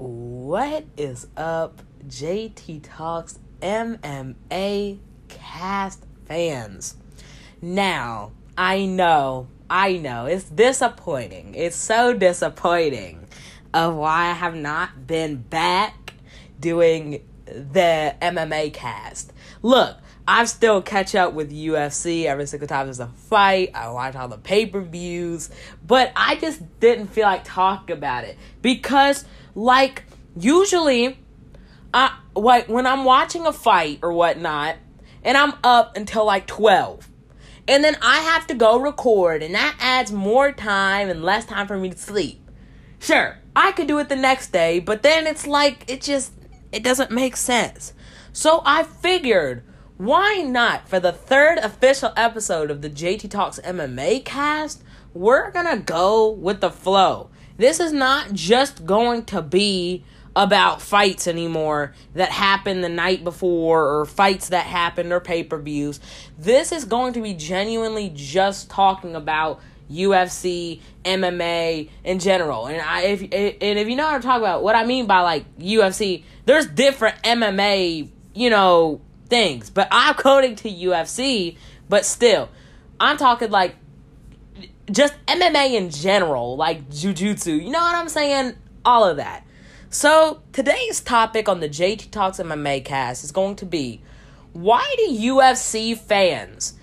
What is up, JT Talks MMA cast fans? Now, I know, I know, it's disappointing. It's so disappointing of why I have not been back doing the MMA cast. Look, I still catch up with UFC every single time there's a fight. I watch all the pay per views, but I just didn't feel like talking about it because, like, usually, I like when I'm watching a fight or whatnot, and I'm up until like twelve, and then I have to go record, and that adds more time and less time for me to sleep. Sure, I could do it the next day, but then it's like it just it doesn't make sense. So I figured why not for the third official episode of the JT Talks MMA cast? We're gonna go with the flow. This is not just going to be about fights anymore that happened the night before or fights that happened or pay per views. This is going to be genuinely just talking about UFC, MMA in general. And I if and if you know what I'm talking about, what I mean by like UFC, there's different MMA, you know, things. But I'm coding to UFC, but still, I'm talking like just MMA in general, like jujutsu. You know what I'm saying? All of that. So today's topic on the JT Talks MMA cast is going to be why do UFC fans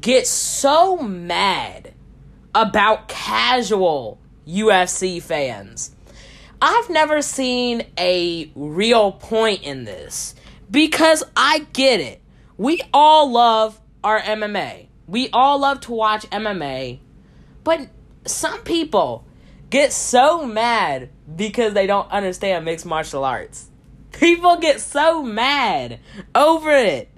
get so mad about casual UFC fans? I've never seen a real point in this because I get it. We all love our MMA. We all love to watch MMA. But some people get so mad because they don't understand mixed martial arts. People get so mad over it.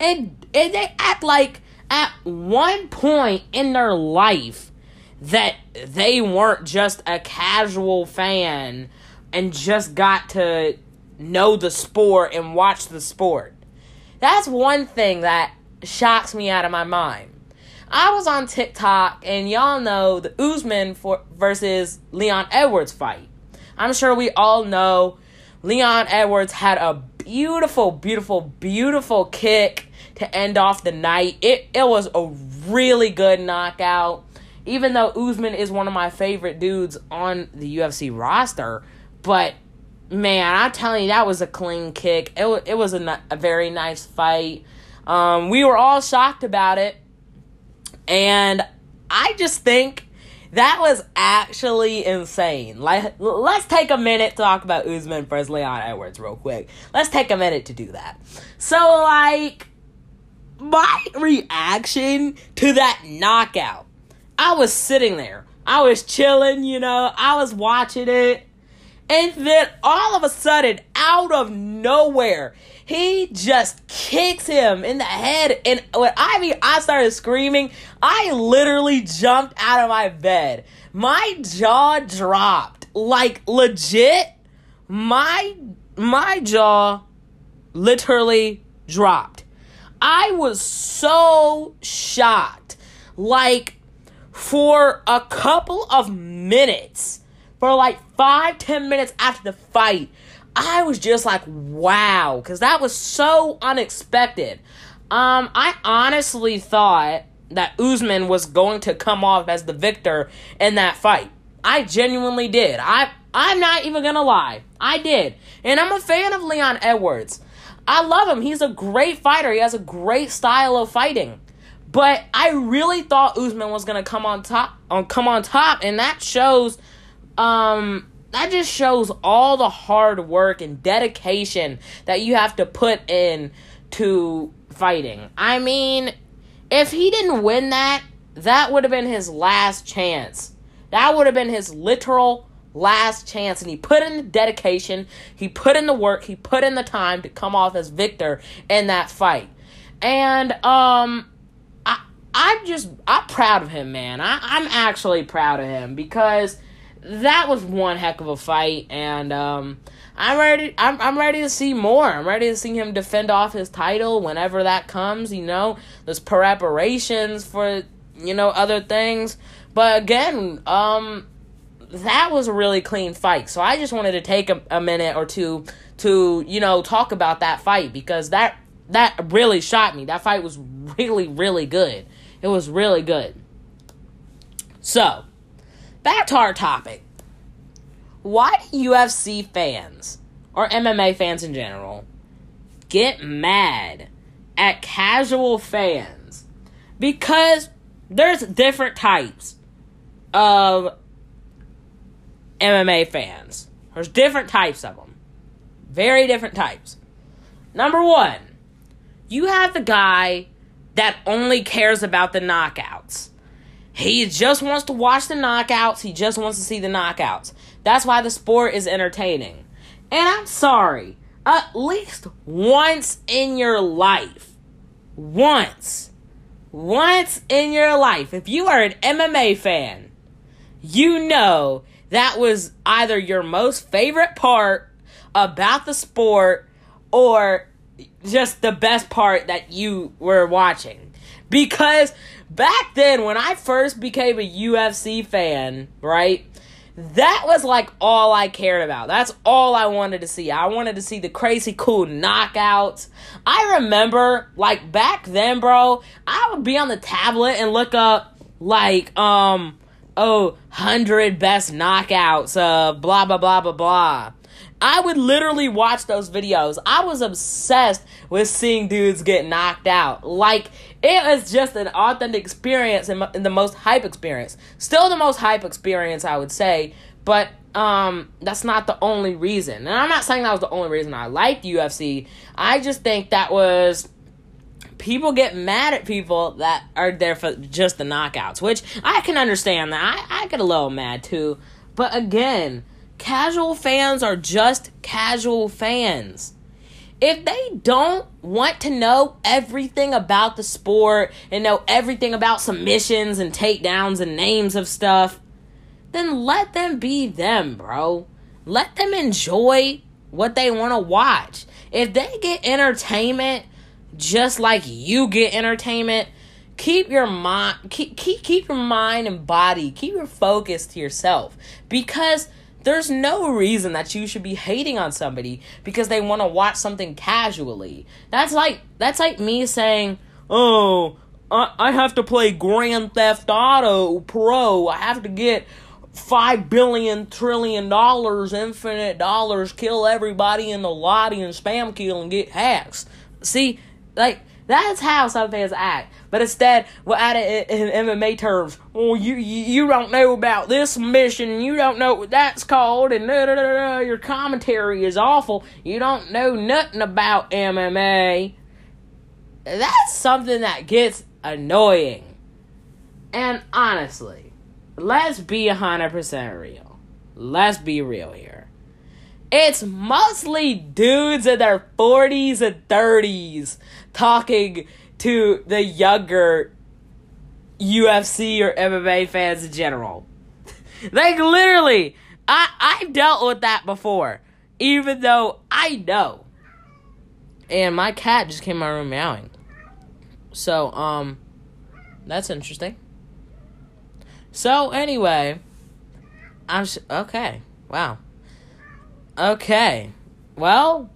And, and they act like at one point in their life that they weren't just a casual fan and just got to know the sport and watch the sport. That's one thing that shocks me out of my mind. I was on TikTok and y'all know the Usman for, versus Leon Edwards fight. I'm sure we all know Leon Edwards had a beautiful, beautiful, beautiful kick to end off the night. It it was a really good knockout. Even though Usman is one of my favorite dudes on the UFC roster, but man, I'm telling you, that was a clean kick. It, it was a, a very nice fight. Um, we were all shocked about it. And I just think that was actually insane. Like, let's take a minute to talk about Usman versus Leon Edwards real quick. Let's take a minute to do that. So, like, my reaction to that knockout, I was sitting there. I was chilling, you know, I was watching it. And then all of a sudden, out of nowhere, he just kicks him in the head. And when I mean, I started screaming, I literally jumped out of my bed. My jaw dropped. Like legit, my my jaw literally dropped. I was so shocked. Like for a couple of minutes for like five, ten minutes after the fight, I was just like, wow, because that was so unexpected. Um, I honestly thought that Usman was going to come off as the victor in that fight. I genuinely did. I I'm not even gonna lie. I did. And I'm a fan of Leon Edwards. I love him. He's a great fighter. He has a great style of fighting. But I really thought Usman was gonna come on top on come on top, and that shows um that just shows all the hard work and dedication that you have to put in to fighting. I mean, if he didn't win that, that would have been his last chance. That would have been his literal last chance and he put in the dedication, he put in the work, he put in the time to come off as victor in that fight. And um I I'm just I'm proud of him, man. I, I'm actually proud of him because that was one heck of a fight, and um, I'm ready. I'm I'm ready to see more. I'm ready to see him defend off his title whenever that comes. You know, there's preparations for you know other things, but again, um, that was a really clean fight. So I just wanted to take a, a minute or two to, you know, talk about that fight because that that really shot me. That fight was really, really good. It was really good. So, back to our topic. Why do UFC fans, or MMA fans in general, get mad at casual fans? Because there's different types of MMA fans. There's different types of them. Very different types. Number one, you have the guy that only cares about the knockouts. He just wants to watch the knockouts. He just wants to see the knockouts. That's why the sport is entertaining. And I'm sorry, at least once in your life, once, once in your life, if you are an MMA fan, you know that was either your most favorite part about the sport or just the best part that you were watching. Because back then, when I first became a UFC fan, right? That was like all I cared about. That's all I wanted to see. I wanted to see the crazy cool knockouts. I remember, like, back then, bro, I would be on the tablet and look up, like, um, oh, 100 best knockouts, uh, blah, blah, blah, blah, blah. I would literally watch those videos. I was obsessed with seeing dudes get knocked out. Like, it was just an authentic experience and, the most hype experience. Still the most hype experience, I would say, but um, that's not the only reason. And I'm not saying that was the only reason I liked UFC. I just think that was people get mad at people that are there for just the knockouts, which I can understand that. I, I get a little mad too. But again, casual fans are just casual fans. If they don't want to know everything about the sport and know everything about submissions and takedowns and names of stuff, then let them be them, bro. Let them enjoy what they want to watch. If they get entertainment just like you get entertainment, keep your mind keep, keep keep your mind and body, keep your focus to yourself because there's no reason that you should be hating on somebody because they want to watch something casually. That's like that's like me saying, "Oh, I, I have to play Grand Theft Auto Pro. I have to get five billion trillion dollars, infinite dollars, kill everybody in the lobby and spam kill and get hacks." See, like that's how some fans act. But instead, we'll add it in, MMA terms. Oh, you, you don't know about this mission. You don't know what that's called, and da, da, da, your commentary is awful. You don't know nothing about MMA. That's something that gets annoying. And honestly, let's be hundred percent real. Let's be real here. It's mostly dudes in their 40s and 30s talking to the younger UFC or MMA fans in general. like literally, I I've dealt with that before, even though I know. And my cat just came in my room meowing. So um, that's interesting. So anyway, I'm sh- okay. Wow. Okay. Well,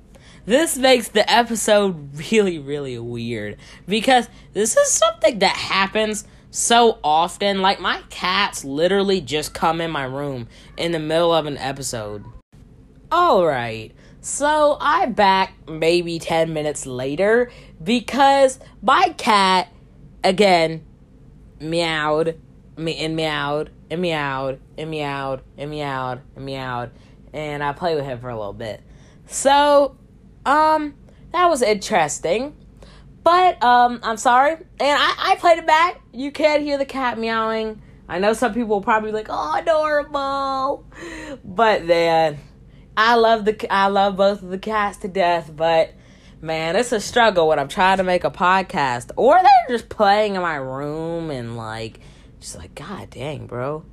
this makes the episode really, really weird because this is something that happens so often. Like, my cats literally just come in my room in the middle of an episode. Alright, so I back maybe 10 minutes later because my cat, again, meowed me and meowed and meowed and meowed and meowed and meowed and I played with him for a little bit. So um, that was interesting. But um, I'm sorry, and I, I played it back. You can't hear the cat meowing. I know some people will probably like, "Oh, adorable," but then I love the I love both of the cats to death. But man, it's a struggle when I'm trying to make a podcast, or they're just playing in my room and like, just like, God dang, bro.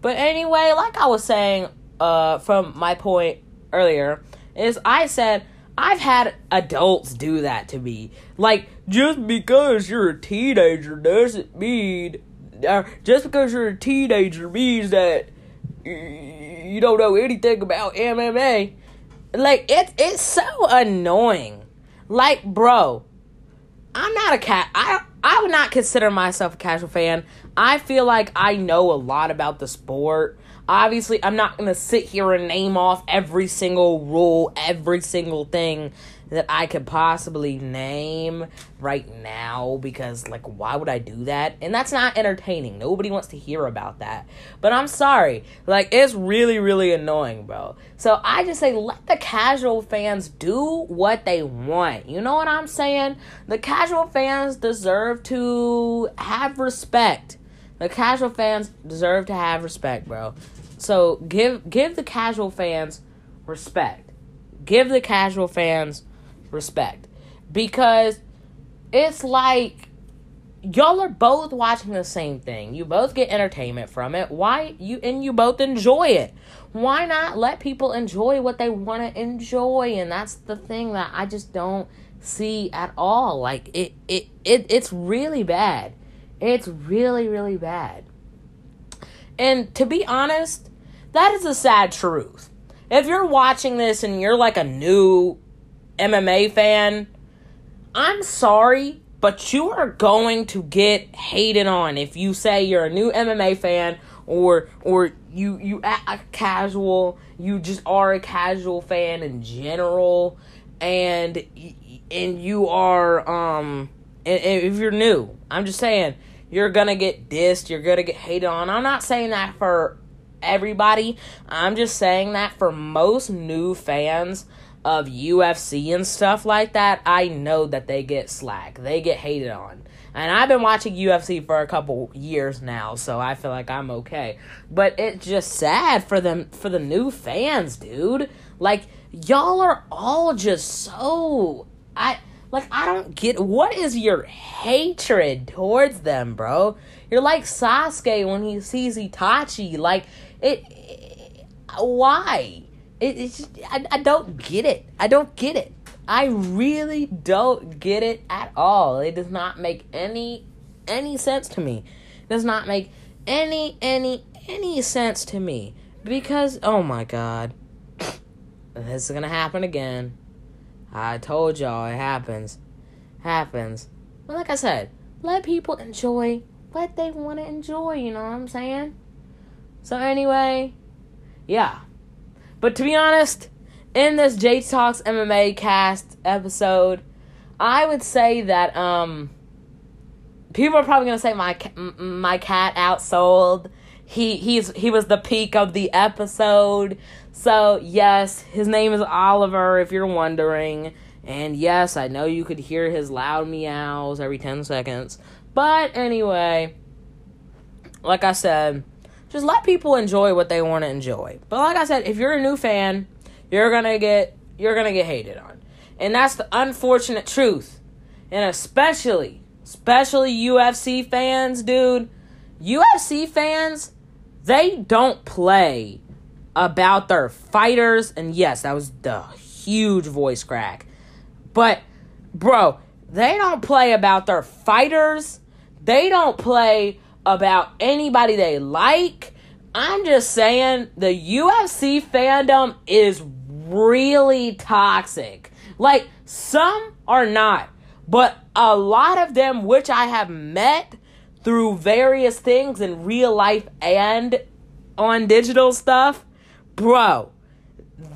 But anyway, like I was saying, uh, from my point earlier, is I said I've had adults do that to me. Like, just because you're a teenager doesn't mean, uh, just because you're a teenager means that you don't know anything about MMA. Like it's it's so annoying. Like, bro, I'm not a cat. I I would not consider myself a casual fan. I feel like I know a lot about the sport. Obviously, I'm not going to sit here and name off every single rule, every single thing that I could possibly name right now because, like, why would I do that? And that's not entertaining. Nobody wants to hear about that. But I'm sorry. Like, it's really, really annoying, bro. So I just say let the casual fans do what they want. You know what I'm saying? The casual fans deserve to have respect. The casual fans deserve to have respect, bro. So give give the casual fans respect. Give the casual fans respect because it's like y'all are both watching the same thing. You both get entertainment from it. Why you and you both enjoy it. Why not let people enjoy what they want to enjoy? And that's the thing that I just don't see at all. Like it it, it it's really bad. It's really really bad. And to be honest, that is a sad truth. If you're watching this and you're like a new MMA fan, I'm sorry, but you are going to get hated on if you say you're a new MMA fan or or you you a casual, you just are a casual fan in general and and you are um and, and if you're new, I'm just saying you're gonna get dissed, you're gonna get hated on. I'm not saying that for everybody. I'm just saying that for most new fans of UFC and stuff like that, I know that they get slack. They get hated on. And I've been watching UFC for a couple years now, so I feel like I'm okay. But it's just sad for them for the new fans, dude. Like y'all are all just so I like I don't get what is your hatred towards them, bro? You're like Sasuke when he sees Itachi. Like it, it why? It, it's just, I, I don't get it. I don't get it. I really don't get it at all. It does not make any any sense to me. It does not make any any any sense to me because oh my god. This is to happen again. I told y'all it happens. Happens. But like I said, let people enjoy what they want to enjoy, you know what I'm saying? So anyway, yeah. But to be honest, in this J Talks MMA cast episode, I would say that um people are probably going to say my my cat outsold. He he's he was the peak of the episode. So, yes, his name is Oliver if you're wondering. And yes, I know you could hear his loud meows every 10 seconds. But anyway, like I said, just let people enjoy what they want to enjoy. But like I said, if you're a new fan, you're going to get you're going to get hated on. And that's the unfortunate truth. And especially especially UFC fans, dude. UFC fans, they don't play about their fighters. And yes, that was the huge voice crack. But, bro, they don't play about their fighters. They don't play about anybody they like. I'm just saying the UFC fandom is really toxic. Like, some are not, but a lot of them, which I have met through various things in real life and on digital stuff, bro,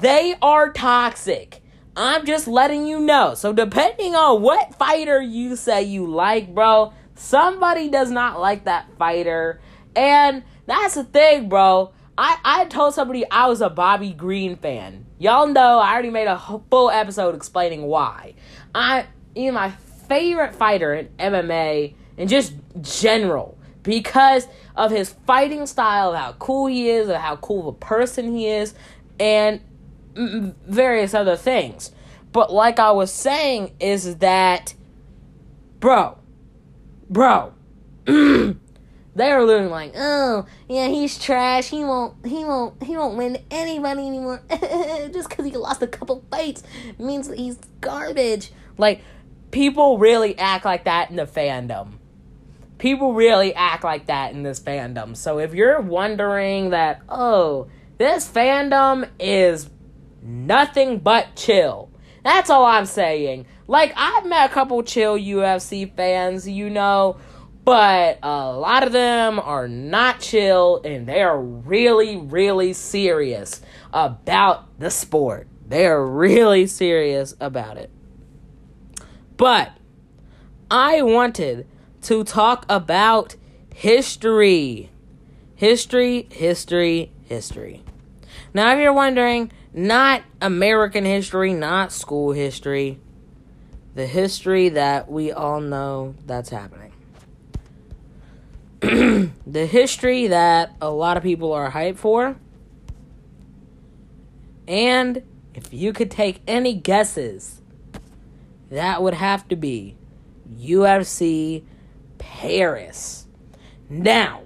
they are toxic. I'm just letting you know. So, depending on what fighter you say you like, bro, Somebody does not like that fighter. And that's the thing, bro. I, I told somebody I was a Bobby Green fan. Y'all know I already made a full episode explaining why. I you know, my favorite fighter in MMA and just general because of his fighting style, how cool he is, of how cool of a person he is, and various other things. But like I was saying, is that, bro, bro. they are literally like, oh yeah, he's trash. He won't, he won't, he won't win anybody anymore. Just because he lost a couple fights means that he's garbage. Like people really act like that in the fandom. People really act like that in this fandom. So if you're wondering that, oh, this fandom is nothing but chill. That's all I'm saying. Like I've met a couple chill UFC fans, you know, but a lot of them are not chill and they are really really serious about the sport. They are really serious about it. But I wanted to talk about history. History, history, history. Now, if you're wondering, not American history, not school history, the history that we all know that's happening. the history that a lot of people are hyped for. And if you could take any guesses, that would have to be UFC Paris. Now,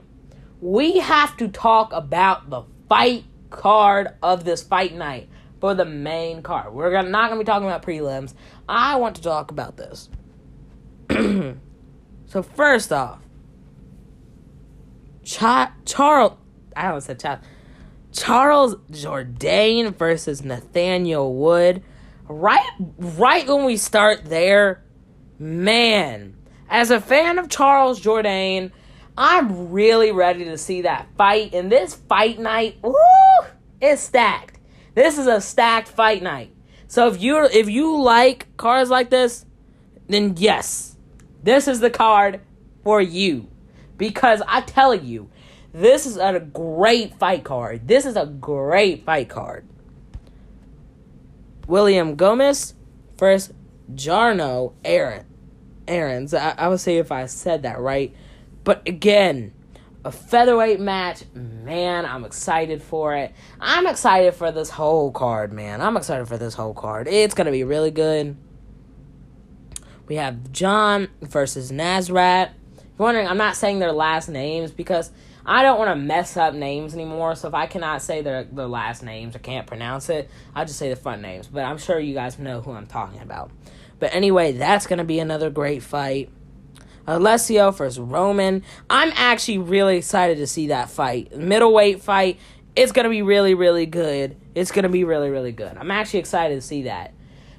we have to talk about the fight card of this fight night for the main card. We're not going to be talking about prelims. I want to talk about this. so, first off, Ch- Charles, I almost said Charles, Charles Jourdain versus Nathaniel Wood. Right, right when we start there, man, as a fan of Charles Jourdain, I'm really ready to see that fight. And this fight night, woo, it's stacked. This is a stacked fight night. So if you if you like cards like this, then yes, this is the card for you. Because I tell you, this is a great fight card. This is a great fight card. William Gomis versus Jarno Aaron. Aaron's. I, I would say if I said that right. But again, a featherweight match, man, I'm excited for it. I'm excited for this whole card, man. I'm excited for this whole card. It's going to be really good. We have John versus Nasrat. You're wondering, I'm not saying their last names because I don't want to mess up names anymore. So if I cannot say their, their last names or can't pronounce it, I'll just say the front names. But I'm sure you guys know who I'm talking about. But anyway, that's going to be another great fight. Alessio versus Roman. I'm actually really excited to see that fight. Middleweight fight. It's going to be really, really good. It's going to be really, really good. I'm actually excited to see that.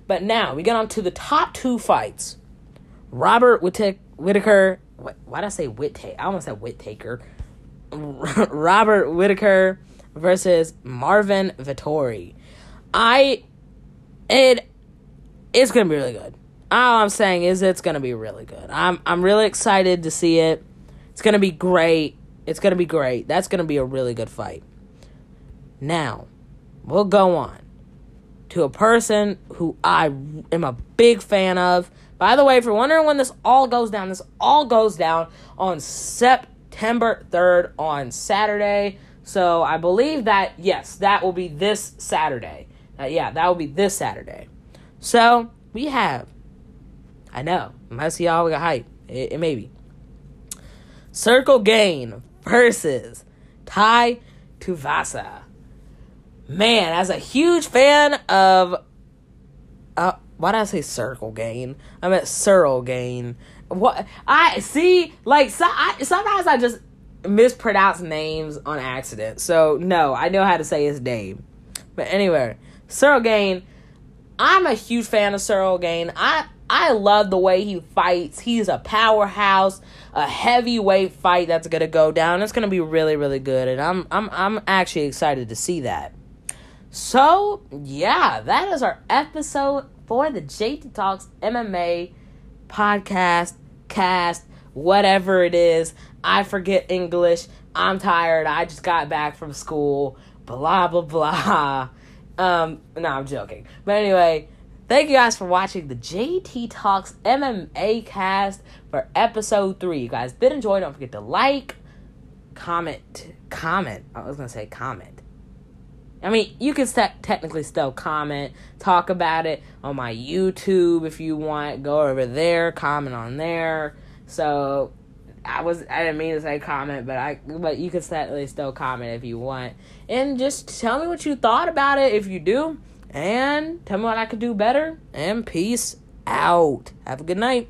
But now we get on to the top two fights. Robert Whittaker. Whittaker why did I say Whittaker? I almost said Whittaker. Robert Whittaker versus Marvin Vettori. I it it's gonna be really good. All I'm saying is it's gonna be really good. I'm I'm really excited to see it. It's gonna be great. It's gonna be great. That's gonna be a really good fight. Now, we'll go on to a person who I am a big fan of. By the way, if you're wondering when this all goes down, this all goes down on September 3rd on Saturday. So I believe that, yes, that will be this Saturday. Uh, yeah, that will be this Saturday. So we have, I know, might see y'all got hype. It, it may be. Ciryl Gane versus Tai Tuivasa. Man, as a huge fan of, uh, why did I say Circle Gain? I meant Ciryl Gane. What I see, like so, I, sometimes I just mispronounce names on accident. So no, I know how to say his name. But anyway, Ciryl Gane I'm a huge fan of Ciryl Gane. I I love the way he fights. He's a powerhouse, a heavyweight fight that's gonna go down. It's gonna be really, really good, and I'm I'm I'm actually excited to see that. So yeah, that is our episode for the JT Talks MMA podcast, cast, whatever it is. I forget English. I'm tired. I just got back from school. Blah blah blah. Um, no, I'm joking. But anyway, thank you guys for watching the JT Talks MMA cast for episode three. You guys did enjoy. Don't forget to like, comment, comment. I was gonna say comment. I mean, you can st- technically still comment, talk about it on my YouTube if you want. Go over there, comment on there. So I was I didn't mean to say comment, but I but you can certainly still comment if you want, and just tell me what you thought about it if you do, and tell me what I could do better. And peace out. Have a good night.